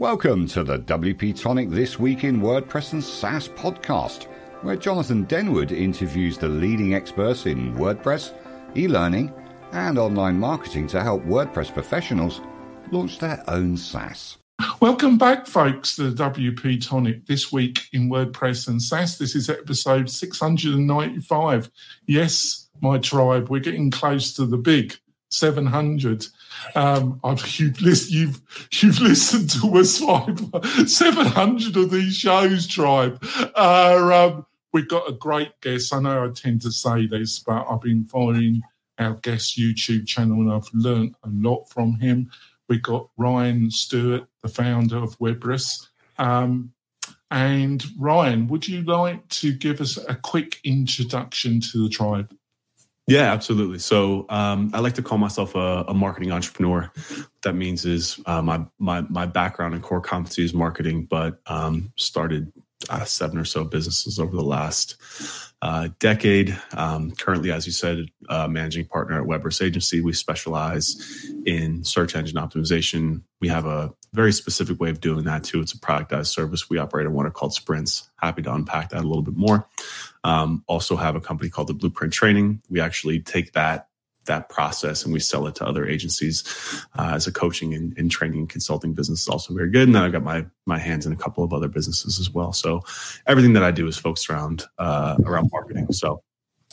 Welcome to the WP Tonic This Week in WordPress and SaaS podcast, where Jonathan Denwood interviews the leading experts in WordPress, e learning, and online marketing to help WordPress professionals launch their own SaaS. Welcome back, folks, to the WP Tonic This Week in WordPress and SaaS. This is episode 695. Yes, my tribe, we're getting close to the big 700. Um, I've, you've, list, you've, you've listened to us five, 700 of these shows, tribe. Uh, um, we've got a great guest. I know I tend to say this, but I've been following our guest YouTube channel and I've learned a lot from him. We've got Ryan Stewart, the founder of Webris. Um, and Ryan, would you like to give us a quick introduction to the tribe? Yeah, absolutely. So um, I like to call myself a, a marketing entrepreneur. What that means is uh, my my my background and core competency is marketing, but um, started uh, seven or so businesses over the last uh, decade. Um, currently, as you said, uh, managing partner at Webris Agency. We specialize in search engine optimization. We have a very specific way of doing that too. It's a productized service. We operate on what are called sprints. Happy to unpack that a little bit more. Um, also have a company called the Blueprint Training. We actually take that that process and we sell it to other agencies uh, as a coaching and, and, training and consulting business is also very good. And then I've got my my hands in a couple of other businesses as well. So everything that I do is focused around uh, around marketing. So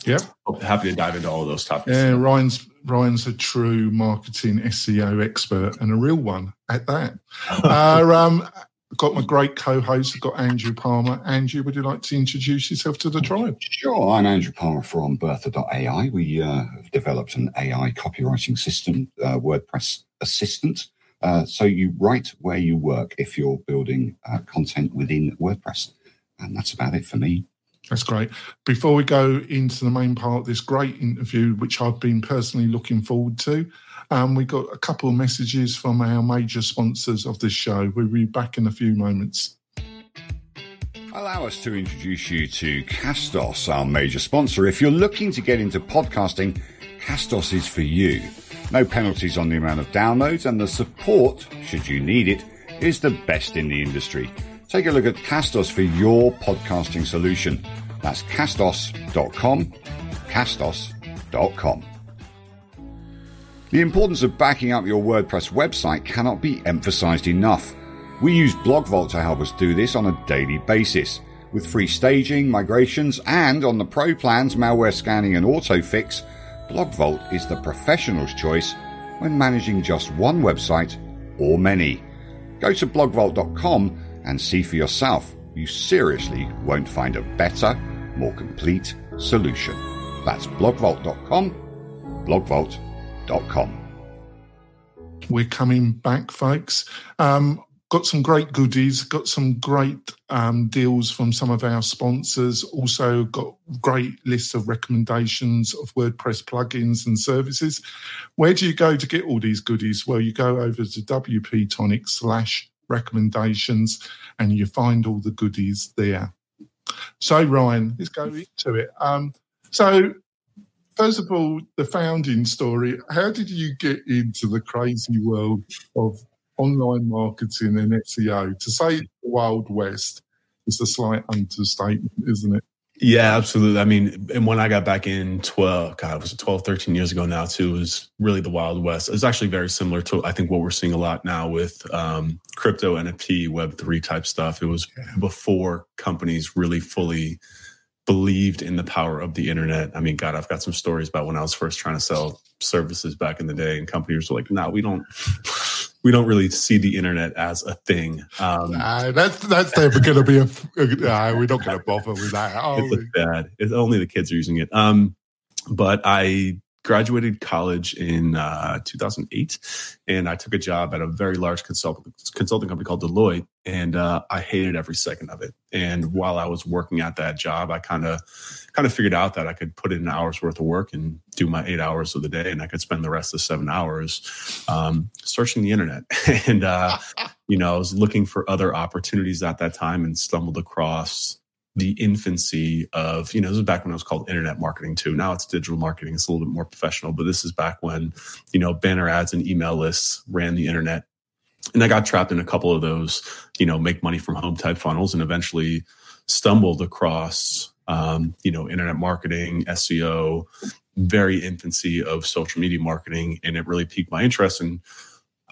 yeah, happy to dive into all of those topics. Yeah, Ryan's Ryan's a true marketing SEO expert and a real one at that. uh, um, got my great co-host. I've got Andrew Palmer. Andrew, would you like to introduce yourself to the tribe? Sure. I'm Andrew Palmer from Bertha.ai. We uh, have developed an AI copywriting system, uh, WordPress Assistant. Uh, so you write where you work if you're building uh, content within WordPress. And that's about it for me. That's great. Before we go into the main part of this great interview, which I've been personally looking forward to, um, we got a couple of messages from our major sponsors of this show. We'll be back in a few moments. Allow us to introduce you to Castos, our major sponsor. If you're looking to get into podcasting, Castos is for you. No penalties on the amount of downloads, and the support, should you need it, is the best in the industry. Take a look at Castos for your podcasting solution. That's castos.com, castos.com. The importance of backing up your WordPress website cannot be emphasized enough. We use BlogVault to help us do this on a daily basis. With free staging, migrations, and on the pro plans, malware scanning and autofix, BlogVault is the professional's choice when managing just one website or many. Go to blogvault.com and see for yourself. You seriously won't find a better, more complete solution. That's blogvault.com, blogvault.com. We're coming back, folks. Um, got some great goodies, got some great um, deals from some of our sponsors. Also, got great lists of recommendations of WordPress plugins and services. Where do you go to get all these goodies? Well, you go over to WP Tonic slash recommendations, and you find all the goodies there. So, Ryan, let's go into it. Um, so, first of all, the founding story. How did you get into the crazy world of online marketing and SEO? To say the Wild West is a slight understatement, isn't it? Yeah, absolutely. I mean, and when I got back in 12, God, it was 12, 13 years ago now, too, it was really the Wild West. It's actually very similar to, I think, what we're seeing a lot now with um, crypto, NFT, Web3 type stuff. It was before companies really fully believed in the power of the internet. I mean, God, I've got some stories about when I was first trying to sell services back in the day, and companies were like, no, we don't we don't really see the internet as a thing. Um, nah, that's that's never going to be a. Nah, we're not going to bother with that. it's bad. It's only the kids are using it. Um, but I graduated college in uh, 2008 and I took a job at a very large consulting consulting company called Deloitte and uh, I hated every second of it. And while I was working at that job, I kind of kind of figured out that I could put in an hour's worth of work and do my eight hours of the day, and I could spend the rest of seven hours um, searching the internet. and uh, you know, I was looking for other opportunities at that time and stumbled across the infancy of, you know, this was back when it was called internet marketing too. Now it's digital marketing. It's a little bit more professional, but this is back when, you know, banner ads and email lists ran the internet and I got trapped in a couple of those, you know, make money from home type funnels, and eventually stumbled across, um, you know, internet marketing, SEO, very infancy of social media marketing, and it really piqued my interest. And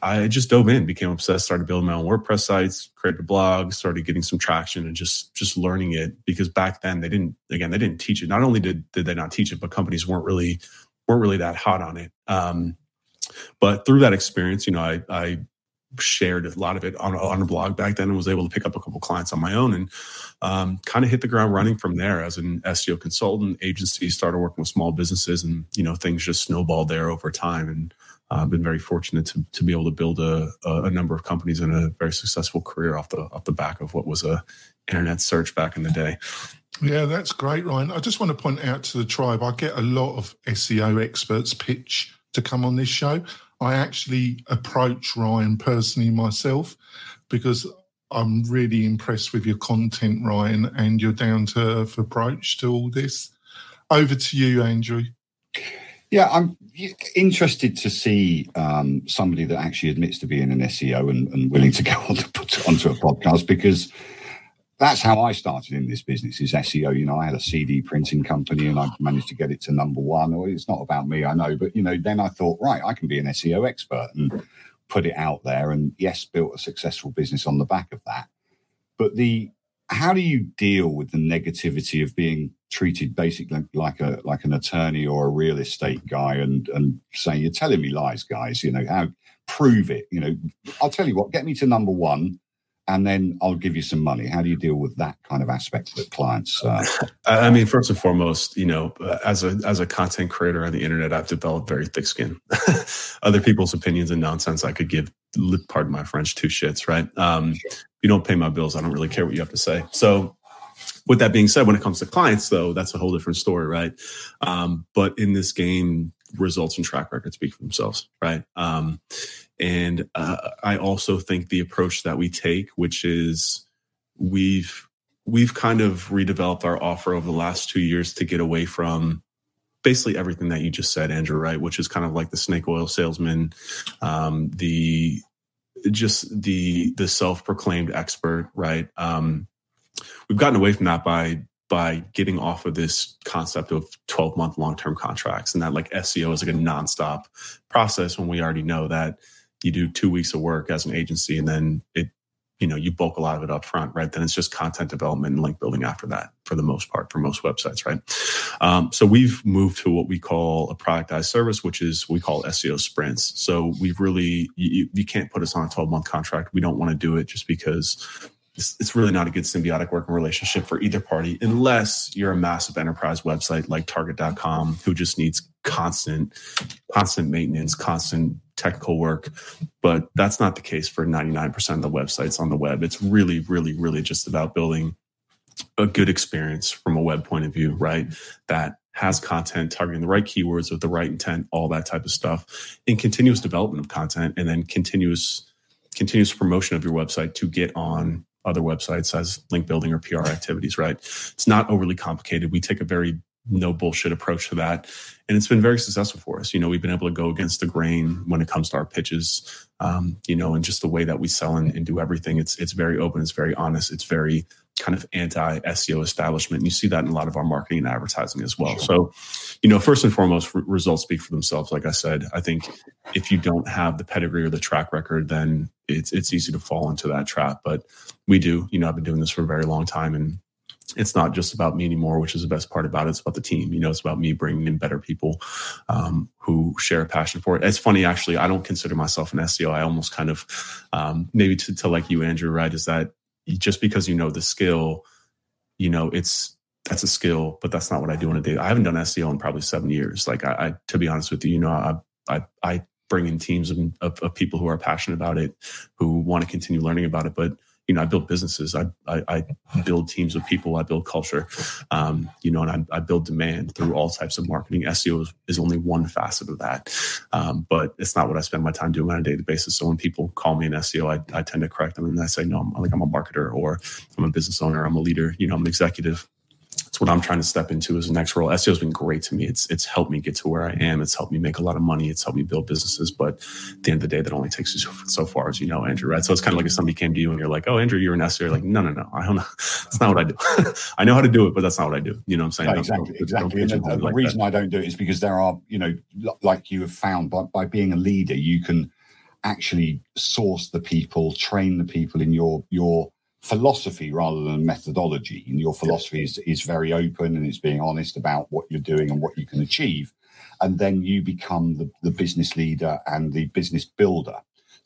I just dove in, became obsessed, started building my own WordPress sites, created a blog, started getting some traction, and just just learning it because back then they didn't again they didn't teach it. Not only did did they not teach it, but companies weren't really weren't really that hot on it. Um, but through that experience, you know, I, I shared a lot of it on, on a blog back then and was able to pick up a couple clients on my own and um, kind of hit the ground running from there as an SEO consultant agency started working with small businesses and you know things just snowballed there over time and I've uh, been very fortunate to, to be able to build a, a, number of companies and a very successful career off the off the back of what was a internet search back in the day. Yeah, that's great, Ryan. I just want to point out to the tribe, I get a lot of SEO experts pitch to come on this show. I actually approach Ryan personally myself because I'm really impressed with your content, Ryan, and your down to earth approach to all this. Over to you, Andrew. Yeah, I'm interested to see um, somebody that actually admits to being an SEO and, and willing to go on to put onto a podcast because that's how I started in this business is SEO. You know, I had a CD printing company and I managed to get it to number one. Or it's not about me, I know, but you know, then I thought, right, I can be an SEO expert and put it out there. And yes, built a successful business on the back of that. But the how do you deal with the negativity of being treated basically like a like an attorney or a real estate guy and and saying you're telling me lies, guys? You know, how prove it? You know, I'll tell you what, get me to number one and then I'll give you some money. How do you deal with that kind of aspect that clients? Uh, I mean, first and foremost, you know, as a as a content creator on the internet, I've developed very thick skin. Other people's opinions and nonsense, I could give, pardon my French, two shits. Right? Um, you don't pay my bills, I don't really care what you have to say. So, with that being said, when it comes to clients, though, that's a whole different story, right? Um, but in this game, results and track record speak for themselves, right? Um, and uh, I also think the approach that we take, which is we've we've kind of redeveloped our offer over the last two years to get away from basically everything that you just said, Andrew, right? Which is kind of like the snake oil salesman, um, the just the the self-proclaimed expert, right? Um, we've gotten away from that by by getting off of this concept of 12 month long term contracts and that like SEO is like a nonstop process when we already know that you do two weeks of work as an agency and then it you know you bulk a lot of it up front right? Then it's just content development and link building after that for the most part for most websites right? Um, so we've moved to what we call a productized service which is we call seo sprints. So we've really you, you can't put us on a 12 month contract. We don't want to do it just because it's, it's really not a good symbiotic working relationship for either party unless you're a massive enterprise website like target.com who just needs constant constant maintenance constant technical work. But that's not the case for 99% of the websites on the web. It's really really really just about building a good experience from a web point of view right? That has content targeting the right keywords with the right intent all that type of stuff in continuous development of content and then continuous continuous promotion of your website to get on other websites as link building or PR activities, right? It's not overly complicated. We take a very no bullshit approach to that. And it's been very successful for us. You know, we've been able to go against the grain when it comes to our pitches, um, you know, and just the way that we sell and, and, do everything. It's it's very open, it's very honest, it's very kind of anti SEO establishment. And you see that in a lot of our marketing and advertising as well. So, you know, first and foremost, results speak for themselves. Like I said, I think if you don't have the pedigree or the track record, then it's it's easy to fall into that trap. But we do. You know, I've been doing this for a very long time, and it's not just about me anymore, which is the best part about it. It's about the team. You know, it's about me bringing in better people um, who share a passion for it. It's funny, actually. I don't consider myself an SEO. I almost kind of um, maybe to, to like you, Andrew. Right? Is that just because you know the skill, you know, it's that's a skill, but that's not what I do on a day. I haven't done SEO in probably seven years. Like I, I to be honest with you, you know, I I, I bring in teams of, of, of people who are passionate about it, who want to continue learning about it, but you know, I build businesses. I, I, I build teams of people. I build culture. Um, you know, and I, I, build demand through all types of marketing. SEO is, is only one facet of that, um, but it's not what I spend my time doing on a daily basis. So when people call me an SEO, I, I tend to correct them and I say, no, I'm like I'm a marketer or I'm a business owner. I'm a leader. You know, I'm an executive. It's what I'm trying to step into as the next role. SEO has been great to me. It's it's helped me get to where I am. It's helped me make a lot of money. It's helped me build businesses. But at the end of the day, that only takes you so, so far, as you know, Andrew. Right? So it's kind of like if somebody came to you and you're like, "Oh, Andrew, you're an SEO." You're like, "No, no, no, I don't know. That's not what I do. I know how to do it, but that's not what I do." You know what I'm saying? No, exactly. Don't, exactly. Don't the, the like reason that. I don't do it is because there are, you know, like you have found by by being a leader, you can actually source the people, train the people in your your philosophy rather than methodology. And your philosophy is, is very open and it's being honest about what you're doing and what you can achieve. And then you become the, the business leader and the business builder.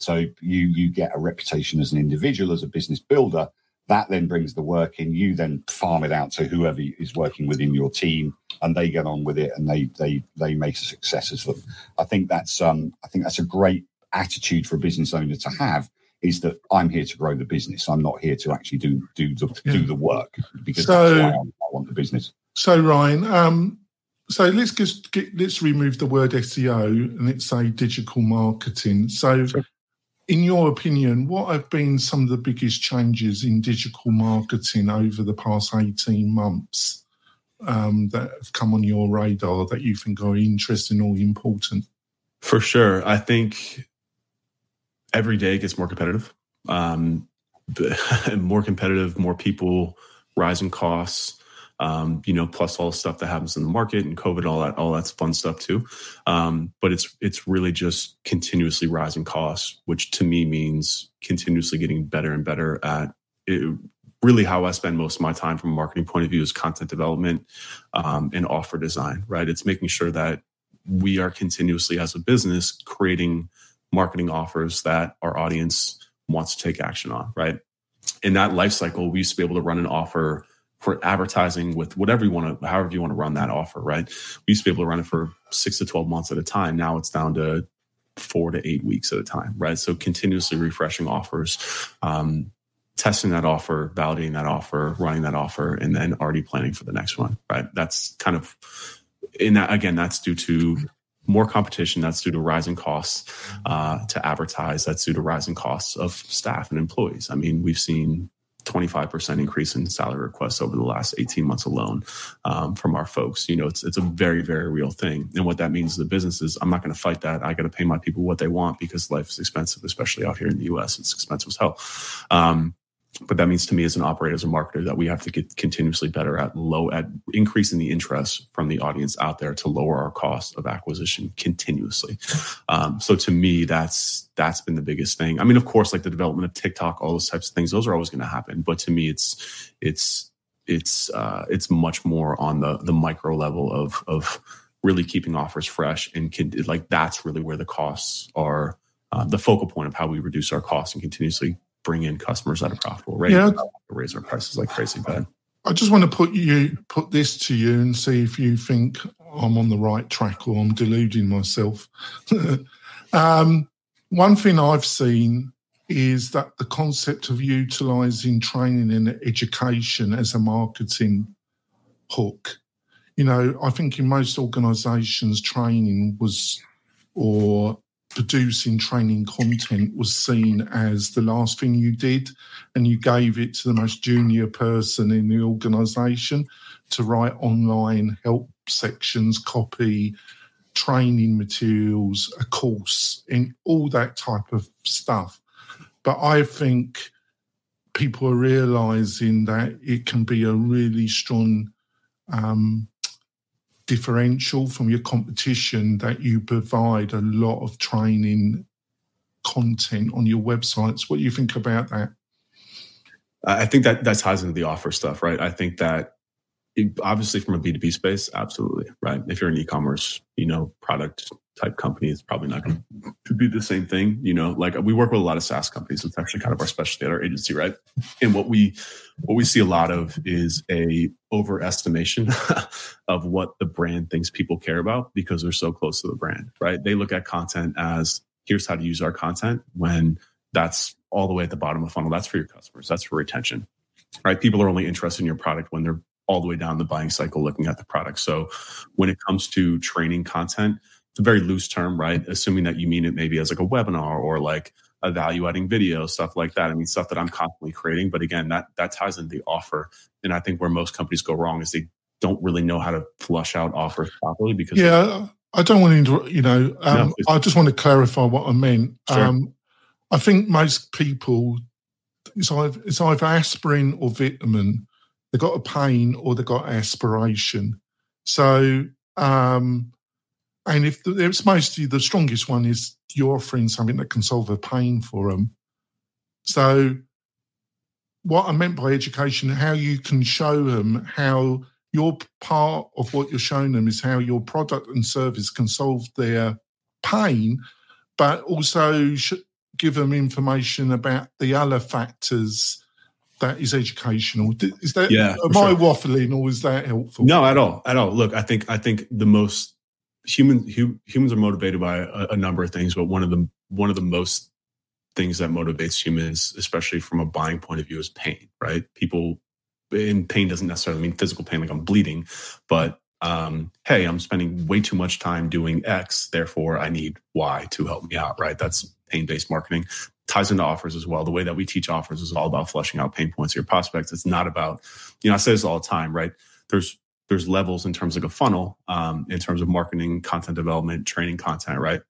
So you you get a reputation as an individual, as a business builder. That then brings the work in. You then farm it out to whoever is working within your team, and they get on with it, and they they they make a success of them. I think that's um I think that's a great attitude for a business owner to have is that I'm here to grow the business. I'm not here to actually do do the yeah. do the work because so, that's why I, want the business. So Ryan, um, so let's just get let's remove the word SEO and let's say digital marketing. So. Sure. In your opinion, what have been some of the biggest changes in digital marketing over the past 18 months um, that have come on your radar that you think are interesting or important? For sure. I think every day gets more competitive. Um, more competitive, more people, rising costs. Um, you know, plus all the stuff that happens in the market and COVID, all that, all that's fun stuff too. Um, but it's it's really just continuously rising costs, which to me means continuously getting better and better at it, really how I spend most of my time from a marketing point of view is content development um, and offer design. Right, it's making sure that we are continuously as a business creating marketing offers that our audience wants to take action on, right? In that life cycle, we used to be able to run an offer for advertising with whatever you want to, however you want to run that offer, right? We used to be able to run it for six to 12 months at a time. Now it's down to four to eight weeks at a time, right? So continuously refreshing offers, um, testing that offer, validating that offer, running that offer, and then already planning for the next one, right? That's kind of, in that, again, that's due to more competition that's due to rising costs uh, to advertise. That's due to rising costs of staff and employees. I mean we've seen 25% increase in salary requests over the last 18 months alone um, from our folks. You know it's, it's a very very real thing. And what that means to the business is i'm not going to fight that. I got to pay my people what they want because life is expensive especially out here in the us it's expensive as hell. Um, but that means to me as an operator as a marketer that we have to get continuously better at low at increasing the interest from the audience out there to lower our cost of acquisition continuously. Um, so to me that's that's been the biggest thing. I mean of course like the development of tiktok all those types of things those are always going to happen. But to me it's it's it's uh, it's much more on the the micro level of of really keeping offers fresh and can, like that's really where the costs are uh, the focal point of how we reduce our costs and continuously bring in customers at a profitable rate. Yeah. Raise our prices like crazy, but I just want to put you put this to you and see if you think I'm on the right track or I'm deluding myself. um, one thing I've seen is that the concept of utilizing training and education as a marketing hook. You know, I think in most organizations, training was or producing training content was seen as the last thing you did and you gave it to the most junior person in the organization to write online help sections copy training materials a course in all that type of stuff. But i think people are realizing that it can be a really strong um, differential from your competition that you provide a lot of training content on your websites. What do you think about that? I think that that ties into the offer stuff, right? I think that obviously from a B2B space, absolutely, right? If you're an e-commerce, you know, product type company, it's probably not going to be the same thing. You know, like we work with a lot of SaaS companies. It's actually kind of our specialty at our agency, right? And what we what we see a lot of is a overestimation of what the brand thinks people care about because they're so close to the brand, right? They look at content as here's how to use our content when that's all the way at the bottom of the funnel. That's for your customers. That's for retention right? People are only interested in your product when they're all the way down the buying cycle looking at the product. So when it comes to training content, it's a very loose term, right? Assuming that you mean it maybe as like a webinar or like a value adding video, stuff like that. I mean, stuff that I'm constantly creating. But again, that that ties into the offer. And I think where most companies go wrong is they don't really know how to flush out offers properly because yeah i don't want to you know um, no, i just want to clarify what i meant sure. um, i think most people it's either, it's either aspirin or vitamin they've got a pain or they've got aspiration. So um, and if the, it's mostly the strongest one is you're offering something that can solve a pain for them so what I meant by education, how you can show them how your part of what you're showing them is how your product and service can solve their pain, but also give them information about the other factors that is educational. Is that yeah, am I waffling or is that helpful? No, at all, at all. Look, I think I think the most human humans are motivated by a, a number of things, but one of the one of the most things that motivates humans, especially from a buying point of view, is pain, right? People in pain doesn't necessarily mean physical pain, like I'm bleeding, but um, hey, I'm spending way too much time doing X, therefore I need Y to help me out, right? That's pain based marketing. Ties into offers as well. The way that we teach offers is all about flushing out pain points of your prospects. It's not about, you know, I say this all the time, right? There's there's levels in terms of a funnel, um, in terms of marketing, content development, training content, right?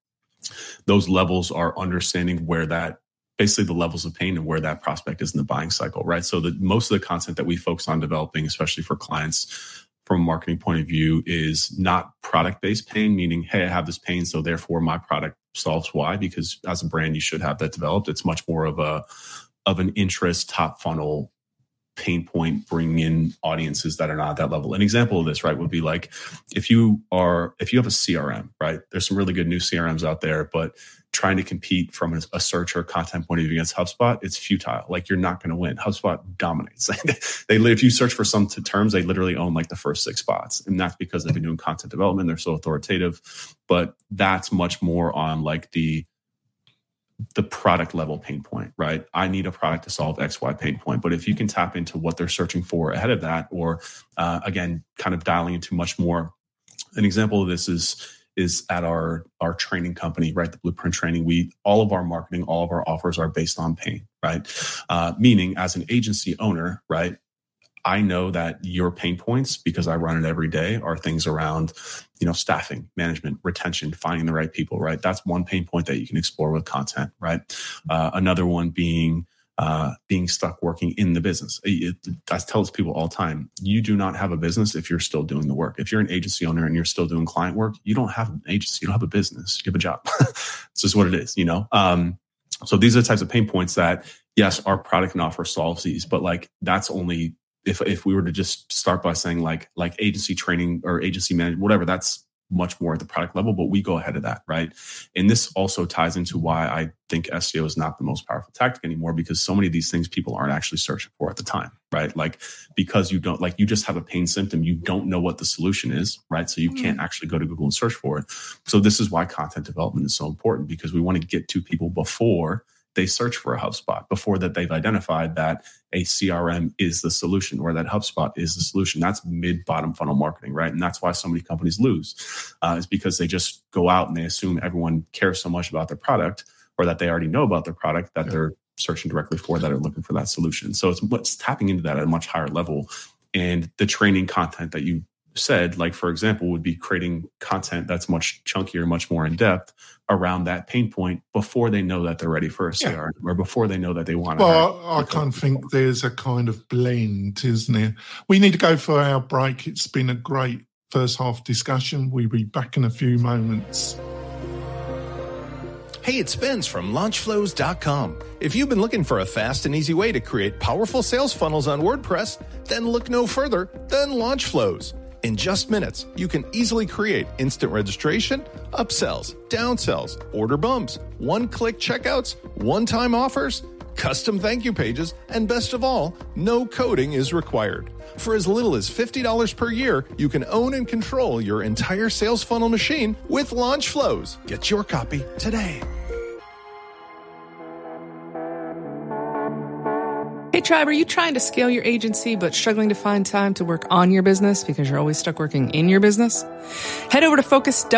those levels are understanding where that basically the levels of pain and where that prospect is in the buying cycle, right? So that most of the content that we focus on developing, especially for clients from a marketing point of view, is not product based pain, meaning, hey, I have this pain, so therefore my product solves why. Because as a brand, you should have that developed. It's much more of a of an interest top funnel pain point bringing in audiences that are not at that level. An example of this, right, would be like if you are if you have a CRM, right? There's some really good new CRMs out there, but trying to compete from a, a search or content point of view against HubSpot, it's futile. Like you're not going to win. HubSpot dominates. they, if you search for some terms, they literally own like the first six spots, and that's because they've been doing content development. They're so authoritative, but that's much more on like the the product level pain point, right? I need a product to solve X, Y pain point. But if you can tap into what they're searching for ahead of that, or uh, again, kind of dialing into much more. An example of this is is at our our training company, right? The Blueprint Training. We all of our marketing, all of our offers are based on pain, right? Uh, meaning, as an agency owner, right? I know that your pain points because I run it every day are things around, you know, staffing, management, retention, finding the right people, right? That's one pain point that you can explore with content, right? Uh, another one being uh, being stuck working in the business. It, I tell people all the time, you do not have a business if you're still doing the work. If you're an agency owner and you're still doing client work, you don't have an agency, you don't have a business, you have a job. it's just what it is, you know? Um, so these are the types of pain points that, yes, our product and offer solves these, but like that's only if if we were to just start by saying like like agency training or agency management, whatever, that's much more at the product level, but we go ahead of that, right? And this also ties into why I think SEO is not the most powerful tactic anymore because so many of these things people aren't actually searching for at the time, right? Like because you don't like you just have a pain symptom, you don't know what the solution is, right? So you can't mm. actually go to Google and search for it. So this is why content development is so important because we want to get to people before they search for a HubSpot before that they've identified that a CRM is the solution or that HubSpot is the solution. That's mid bottom funnel marketing, right? And that's why so many companies lose uh, is because they just go out and they assume everyone cares so much about their product or that they already know about their product that yeah. they're searching directly for that are looking for that solution. So it's what's tapping into that at a much higher level. And the training content that you said, like for example, would be creating content that's much chunkier, much more in depth around that pain point before they know that they're ready for a CR yeah. or before they know that they want to. Well, I can't think there's a kind of blend, isn't there? We need to go for our break. It's been a great first half discussion. We'll be back in a few moments. Hey, it's Spence from LaunchFlows.com. If you've been looking for a fast and easy way to create powerful sales funnels on WordPress, then look no further than LaunchFlows. In just minutes, you can easily create instant registration, upsells, downsells, order bumps, one click checkouts, one time offers, custom thank you pages, and best of all, no coding is required. For as little as $50 per year, you can own and control your entire sales funnel machine with Launch Flows. Get your copy today. Hey, Tribe, are you trying to scale your agency but struggling to find time to work on your business because you're always stuck working in your business? Head over to focuswp.co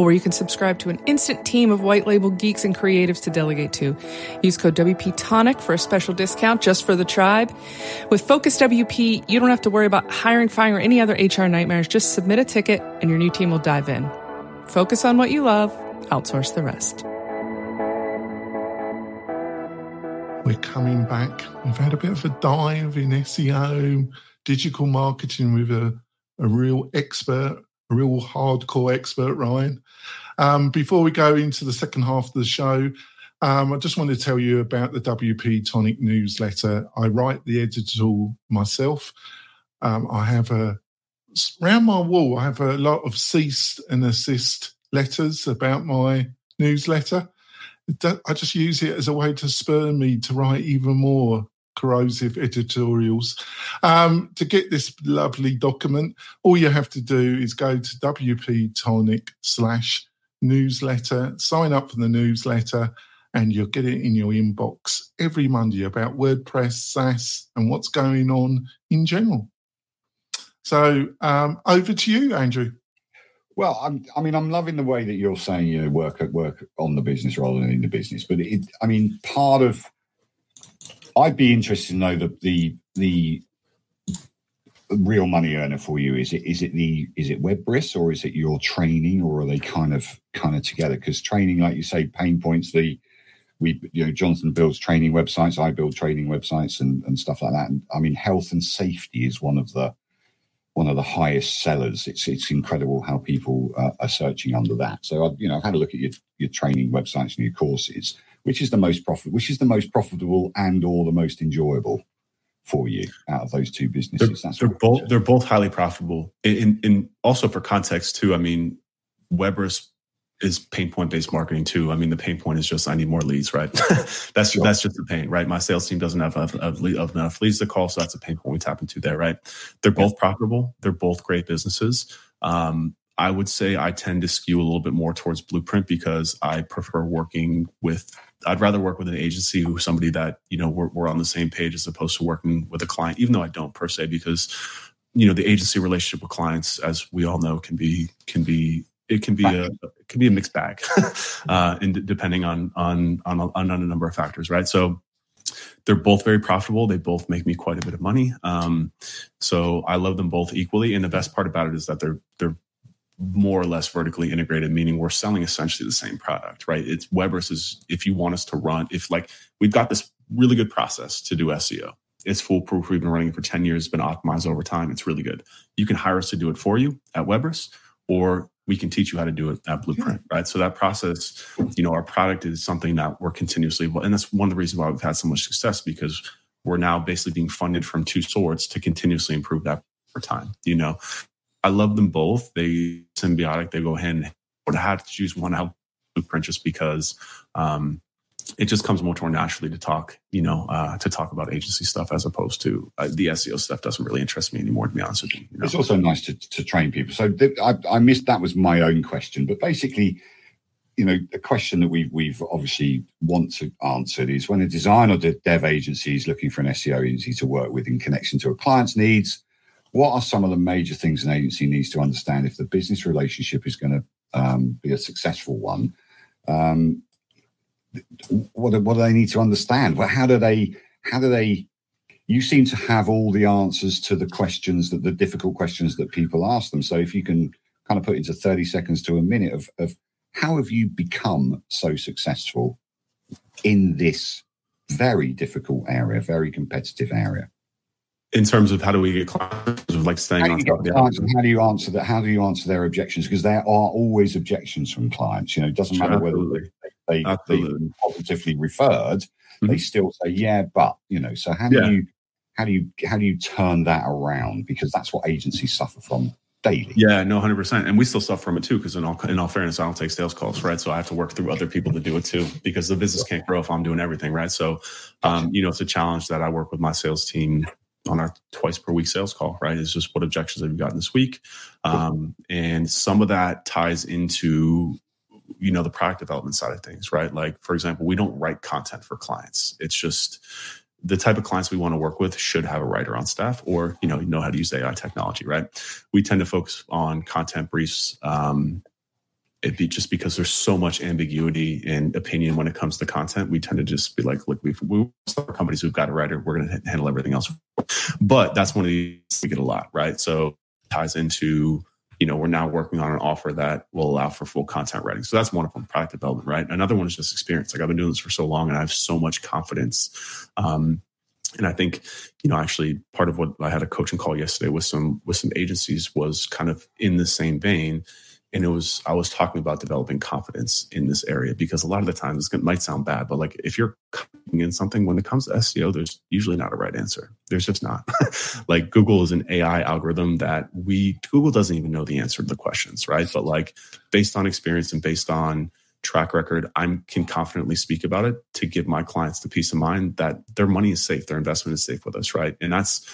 where you can subscribe to an instant team of white label geeks and creatives to delegate to. Use code WP Tonic for a special discount just for the tribe. With Focus WP, you don't have to worry about hiring, firing, or any other HR nightmares. Just submit a ticket and your new team will dive in. Focus on what you love, outsource the rest. We're coming back. We've had a bit of a dive in SEO, digital marketing with a, a real expert, a real hardcore expert, Ryan. Um, before we go into the second half of the show, um, I just want to tell you about the WP Tonic newsletter. I write the editorial myself. Um, I have a around my wall. I have a lot of cease and assist letters about my newsletter. I just use it as a way to spur me to write even more corrosive editorials. Um, to get this lovely document, all you have to do is go to WP Tonic slash newsletter, sign up for the newsletter, and you'll get it in your inbox every Monday about WordPress, SaaS, and what's going on in general. So um, over to you, Andrew. Well, I'm, i mean, I'm loving the way that you're saying you work at work on the business rather than in the business. But it, I mean, part of I'd be interested to know the the the real money earner for you is it is it the is it Webris or is it your training or are they kind of kind of together? Because training, like you say, pain points. The we you know Jonathan builds training websites, I build training websites and and stuff like that. And I mean, health and safety is one of the one of the highest sellers. It's it's incredible how people uh, are searching under that. So I've you know I've had a look at your your training websites and your courses. Which is the most profit? Which is the most profitable and or the most enjoyable for you out of those two businesses? They're, they're both they're both highly profitable. In, also for context too. I mean, Webris is pain point based marketing too. I mean, the pain point is just I need more leads, right? that's sure. that's just the pain, right? My sales team doesn't have enough leads to call, so that's a pain point we tap into there, right? They're both profitable. They're both great businesses. Um, I would say I tend to skew a little bit more towards Blueprint because I prefer working with. I'd rather work with an agency who somebody that you know we're, we're on the same page as opposed to working with a client, even though I don't per se because you know the agency relationship with clients, as we all know, can be can be it can be a it can be a mixed bag, uh, and depending on on on a, on a number of factors, right? So they're both very profitable. They both make me quite a bit of money. Um, so I love them both equally. And the best part about it is that they're they're more or less vertically integrated, meaning we're selling essentially the same product, right? It's Webris is if you want us to run, if like we've got this really good process to do SEO. It's foolproof. We've been running it for 10 years, it's been optimized over time. It's really good. You can hire us to do it for you at Webris, or we can teach you how to do it at Blueprint, right? So that process, you know, our product is something that we're continuously, and that's one of the reasons why we've had so much success because we're now basically being funded from two sorts to continuously improve that over time. You know, I love them both. They symbiotic. They go hand. But I had to choose one out Blueprint just because um, it just comes much more naturally to talk, you know, uh, to talk about agency stuff as opposed to uh, the SEO stuff doesn't really interest me anymore, to be honest with you. you know? It's also nice to, to train people. So th- I, I, missed that was my own question, but basically, you know, a question that we we've obviously want to answer is when a design or the dev agency is looking for an SEO agency to work with in connection to a client's needs, what are some of the major things an agency needs to understand if the business relationship is going to um, be a successful one? Um, what do, what do they need to understand? Well, how do they how do they? You seem to have all the answers to the questions that the difficult questions that people ask them. So if you can kind of put into thirty seconds to a minute of, of how have you become so successful in this very difficult area, very competitive area? in terms of how do we get clients of like staying on top of the clients how do you answer that how do you answer their objections because there are always objections from clients you know it doesn't matter Absolutely. whether they, they positively referred, mm-hmm. they still say, yeah, but, you know, so how do yeah. you, how do you, how do you turn that around? Because that's what agencies suffer from daily. Yeah, no, hundred percent, and we still suffer from it too. Because in all in all fairness, I don't take sales calls, right? So I have to work through other people to do it too. Because the business can't grow if I'm doing everything, right? So, um, you know, it's a challenge that I work with my sales team on our twice per week sales call, right? Is just what objections have you gotten this week, um, and some of that ties into you know the product development side of things right? Like for example we don't write content for clients. It's just the type of clients we want to work with should have a writer on staff or you know know how to use ai technology right? We tend to focus on content briefs um, it be just because there's so much ambiguity and opinion when it comes to content. We tend to just be like look we've we companies who've got a writer we're going to handle everything else. But that's one of the we get a lot right? So ties into you know, we're now working on an offer that will allow for full content writing. So that's one of them, product development, right? Another one is just experience. Like I've been doing this for so long and I have so much confidence. Um, and I think, you know, actually part of what I had a coaching call yesterday with some with some agencies was kind of in the same vein and it was i was talking about developing confidence in this area because a lot of the times it might sound bad but like if you're coming in something when it comes to seo there's usually not a right answer. There's just not. Like google is an ai algorithm that we google doesn't even know the answer to the questions right? But like based on experience and based on track record i can confidently speak about it to give my clients the peace of mind that their money is safe their investment is safe with us right? And that's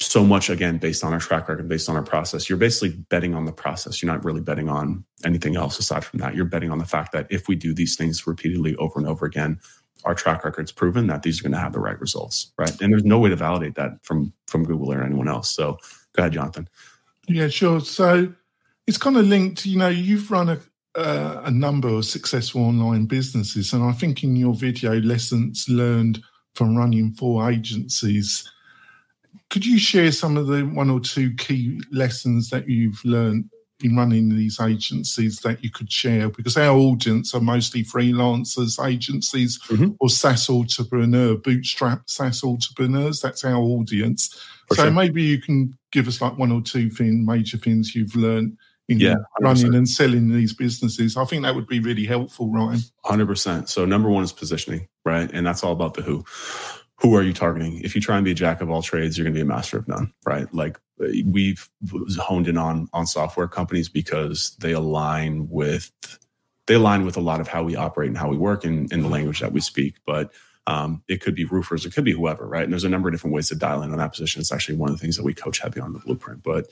so much again based on our track record based on our process. You're basically betting on the process. You're not really betting on anything else aside from that. You're betting on the fact that if we do these things repeatedly over and over again our track record's proven that these are going to have the right results right? And there's no way to validate that from from google or anyone else. So go ahead jonathan. Yeah sure. So it's kind of linked you know you've run a uh, a number of successful online businesses and i think in your video lessons learned from running four agencies could you share some of the one or two key lessons that you've learned in running these agencies that you could share? Because our audience are mostly freelancers, agencies, mm-hmm. or SaaS entrepreneur, bootstrap SaaS entrepreneurs. That's our audience. For so sure. maybe you can give us like one or two thing, major things you've learned in yeah, running and selling these businesses. I think that would be really helpful, Ryan. 100%. So, number one is positioning, right? And that's all about the who who are you targeting? If you try and be a jack of all trades, you're going to be a master of none, right? Like we've honed in on on software companies because they align with they align with a lot of how we operate and how we work in, in the language that we speak. But um, it could be roofers, it could be whoever, right? And there's a number of different ways to dial in on that position. It's actually one of the things that we coach heavy on the blueprint. But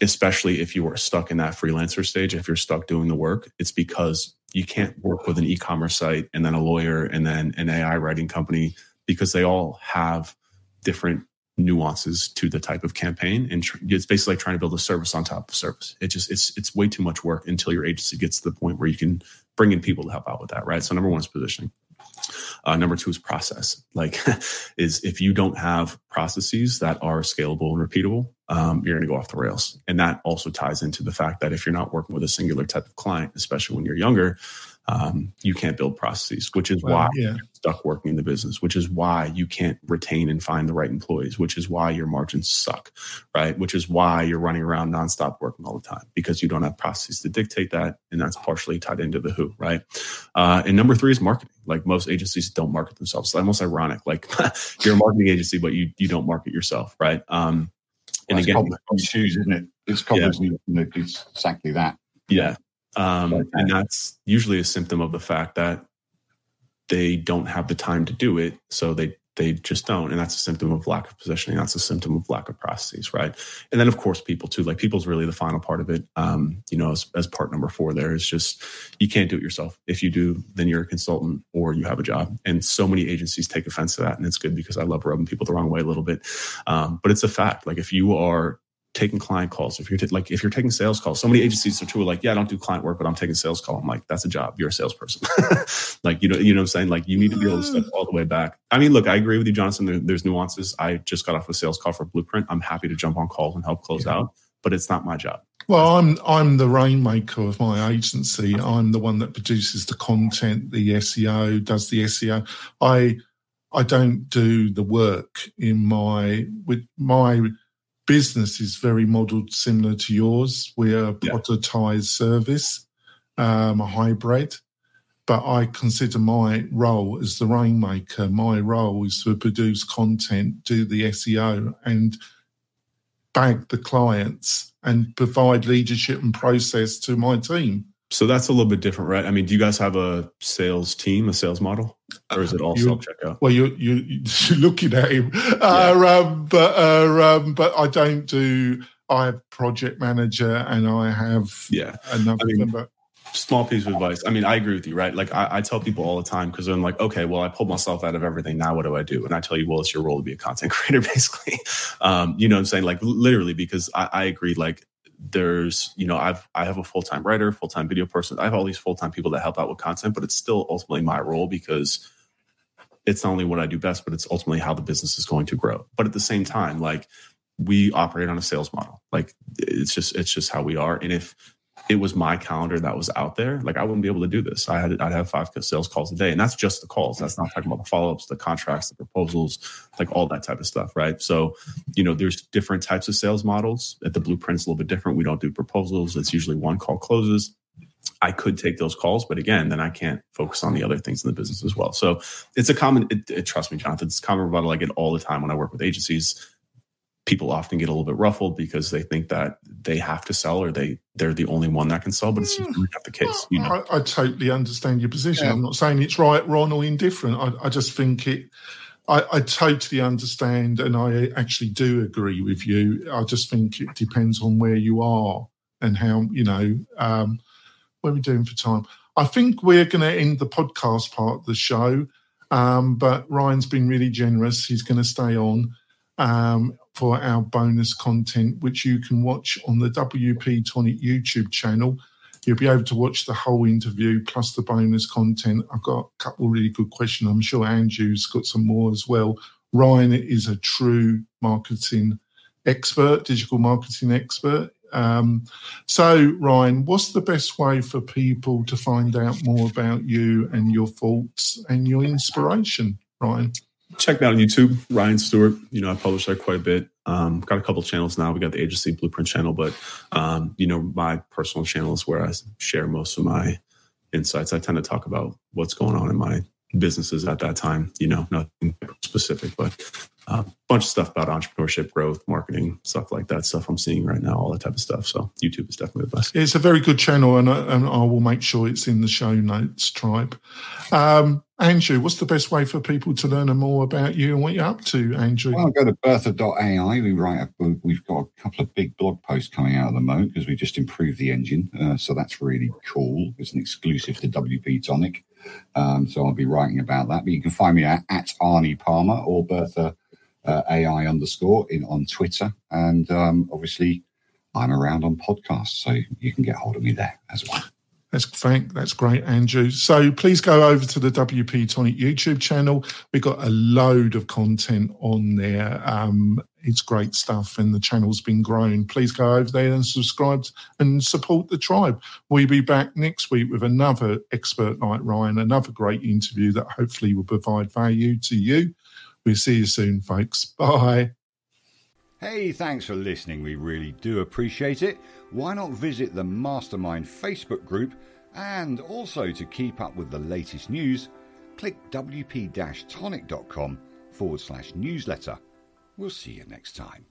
especially if you are stuck in that freelancer stage, if you're stuck doing the work, it's because you can't work with an e-commerce site and then a lawyer and then an AI writing company because they all have different nuances to the type of campaign and tr- it's basically like trying to build a service on top of service. It just it's it's way too much work until your agency gets to the point where you can bring in people to help out with that right? So number one is positioning. Uh, number two is process. Like is if you don't have processes that are scalable and repeatable um, you're going to go off the rails. And that also ties into the fact that if you're not working with a singular type of client especially when you're younger um, you can't build processes, which is well, why yeah. you're stuck working in the business, which is why you can't retain and find the right employees, which is why your margins suck, right? Which is why you're running around nonstop working all the time because you don't have processes to dictate that. And that's partially tied into the who, right? Uh, and number three is marketing. Like most agencies don't market themselves. It's almost ironic. Like you're a marketing agency, but you, you don't market yourself, right? Um, and well, again, shoes, isn't it? It's, yeah. it's exactly that. Yeah. Um, okay. And that's usually a symptom of the fact that they don't have the time to do it. So they they just don't. And that's a symptom of lack of positioning. That's a symptom of lack of processes, right? And then of course people too. Like people's really the final part of it. Um, you know, as, as part number four there is just you can't do it yourself. If you do, then you're a consultant or you have a job. And so many agencies take offense to that. And it's good because I love rubbing people the wrong way a little bit. Um, but it's a fact. Like if you are taking client calls, if you're t- like if you're taking sales calls, so many agencies are too like, yeah, I don't do client work, but I'm taking sales call. I'm like, that's a job. You're a salesperson. like you know, you know what I'm saying? Like you need to be able to step all the way back. I mean, look, I agree with you, Jonathan. There, there's nuances. I just got off a sales call for Blueprint. I'm happy to jump on calls and help close yeah. out, but it's not my job. Well, I'm I'm the rainmaker of my agency. I'm the one that produces the content, the SEO, does the SEO. I I don't do the work in my with my business is very modeled similar to yours. We're a yeah. productized service, um, a hybrid. But I consider my role as the rainmaker. My role is to produce content, do the SEO, and bag the clients and provide leadership and process to my team. So that's a little bit different, right? I mean, do you guys have a sales team, a sales model, or is it all self checkout? Well, you you you're looking at him, yeah. uh, um, but uh, um, but I don't do. I have project manager, and I have yeah another I mean, member. small piece of advice. I mean, I agree with you, right? Like I, I tell people all the time because I'm like, okay, well, I pulled myself out of everything. Now what do I do? And I tell you, well, it's your role to be a content creator, basically. Um, you know what I'm saying? Like literally, because I, I agree, like there's, you know, I've I have a full-time writer, full-time video person. I have all these full-time people that help out with content, but it's still ultimately my role because it's not only what I do best, but it's ultimately how the business is going to grow. But at the same time, like we operate on a sales model. Like it's just it's just how we are. And if it was my calendar that was out there, like I wouldn't be able to do this. I had I'd have five sales calls a day, and that's just the calls. That's not talking about the follow ups, the contracts, the proposals, like all that type of stuff, right? So, you know, there's different types of sales models. At the blueprint's a little bit different. We don't do proposals. It's usually one call closes. I could take those calls, but again, then I can't focus on the other things in the business as well. So it's a common. It, it, trust me, Jonathan. It's a common rebuttal I get all the time when I work with agencies people often get a little bit ruffled because they think that they have to sell or they they're the only one that can sell, but it's just not the case. You know? I, I totally understand your position. Yeah. I'm not saying it's right, wrong, or indifferent. I, I just think it. I, I, totally understand, and I actually do agree with you. I just think it depends on where you are and how you know. Um, what are we doing for time? I think we're going to end the podcast part of the show, um, but Ryan's been really generous. He's going to stay on. Um, for our bonus content, which you can watch on the WP Tonic YouTube channel. You'll be able to watch the whole interview plus the bonus content. I've got a couple really good questions. I'm sure Andrew's got some more as well. Ryan is a true marketing expert, digital marketing expert. Um, so, Ryan, what's the best way for people to find out more about you and your thoughts and your inspiration, Ryan? Check me out on YouTube, Ryan Stewart. You know, I publish there quite a bit. Um, got a couple channels now. We got the agency blueprint channel, but um, you know, my personal channel is where I share most of my insights. I tend to talk about what's going on in my businesses at that time. You know, nothing specific, but a uh, bunch of stuff about entrepreneurship, growth, marketing, stuff like that. Stuff I'm seeing right now, all that type of stuff. So YouTube is definitely the best. It's a very good channel, and I, and I will make sure it's in the show notes. Tribe. Um, Andrew, what's the best way for people to learn more about you and what you're up to, Andrew? Well, go to bertha.ai. We write. A, we've got a couple of big blog posts coming out at the moment because we just improved the engine. Uh, so that's really cool. It's an exclusive to WP Tonic. Um, so I'll be writing about that. But you can find me at, at Arnie Palmer or Bertha uh, AI underscore in on Twitter, and um, obviously I'm around on podcasts, so you can get hold of me there as well. That's thank. That's great, Andrew. So please go over to the WP Tonic YouTube channel. We've got a load of content on there. Um, it's great stuff, and the channel's been growing. Please go over there and subscribe and support the tribe. We'll be back next week with another expert like Ryan, another great interview that hopefully will provide value to you. We'll see you soon, folks. Bye. Hey, thanks for listening. We really do appreciate it. Why not visit the Mastermind Facebook group? And also to keep up with the latest news, click wp tonic.com forward slash newsletter. We'll see you next time.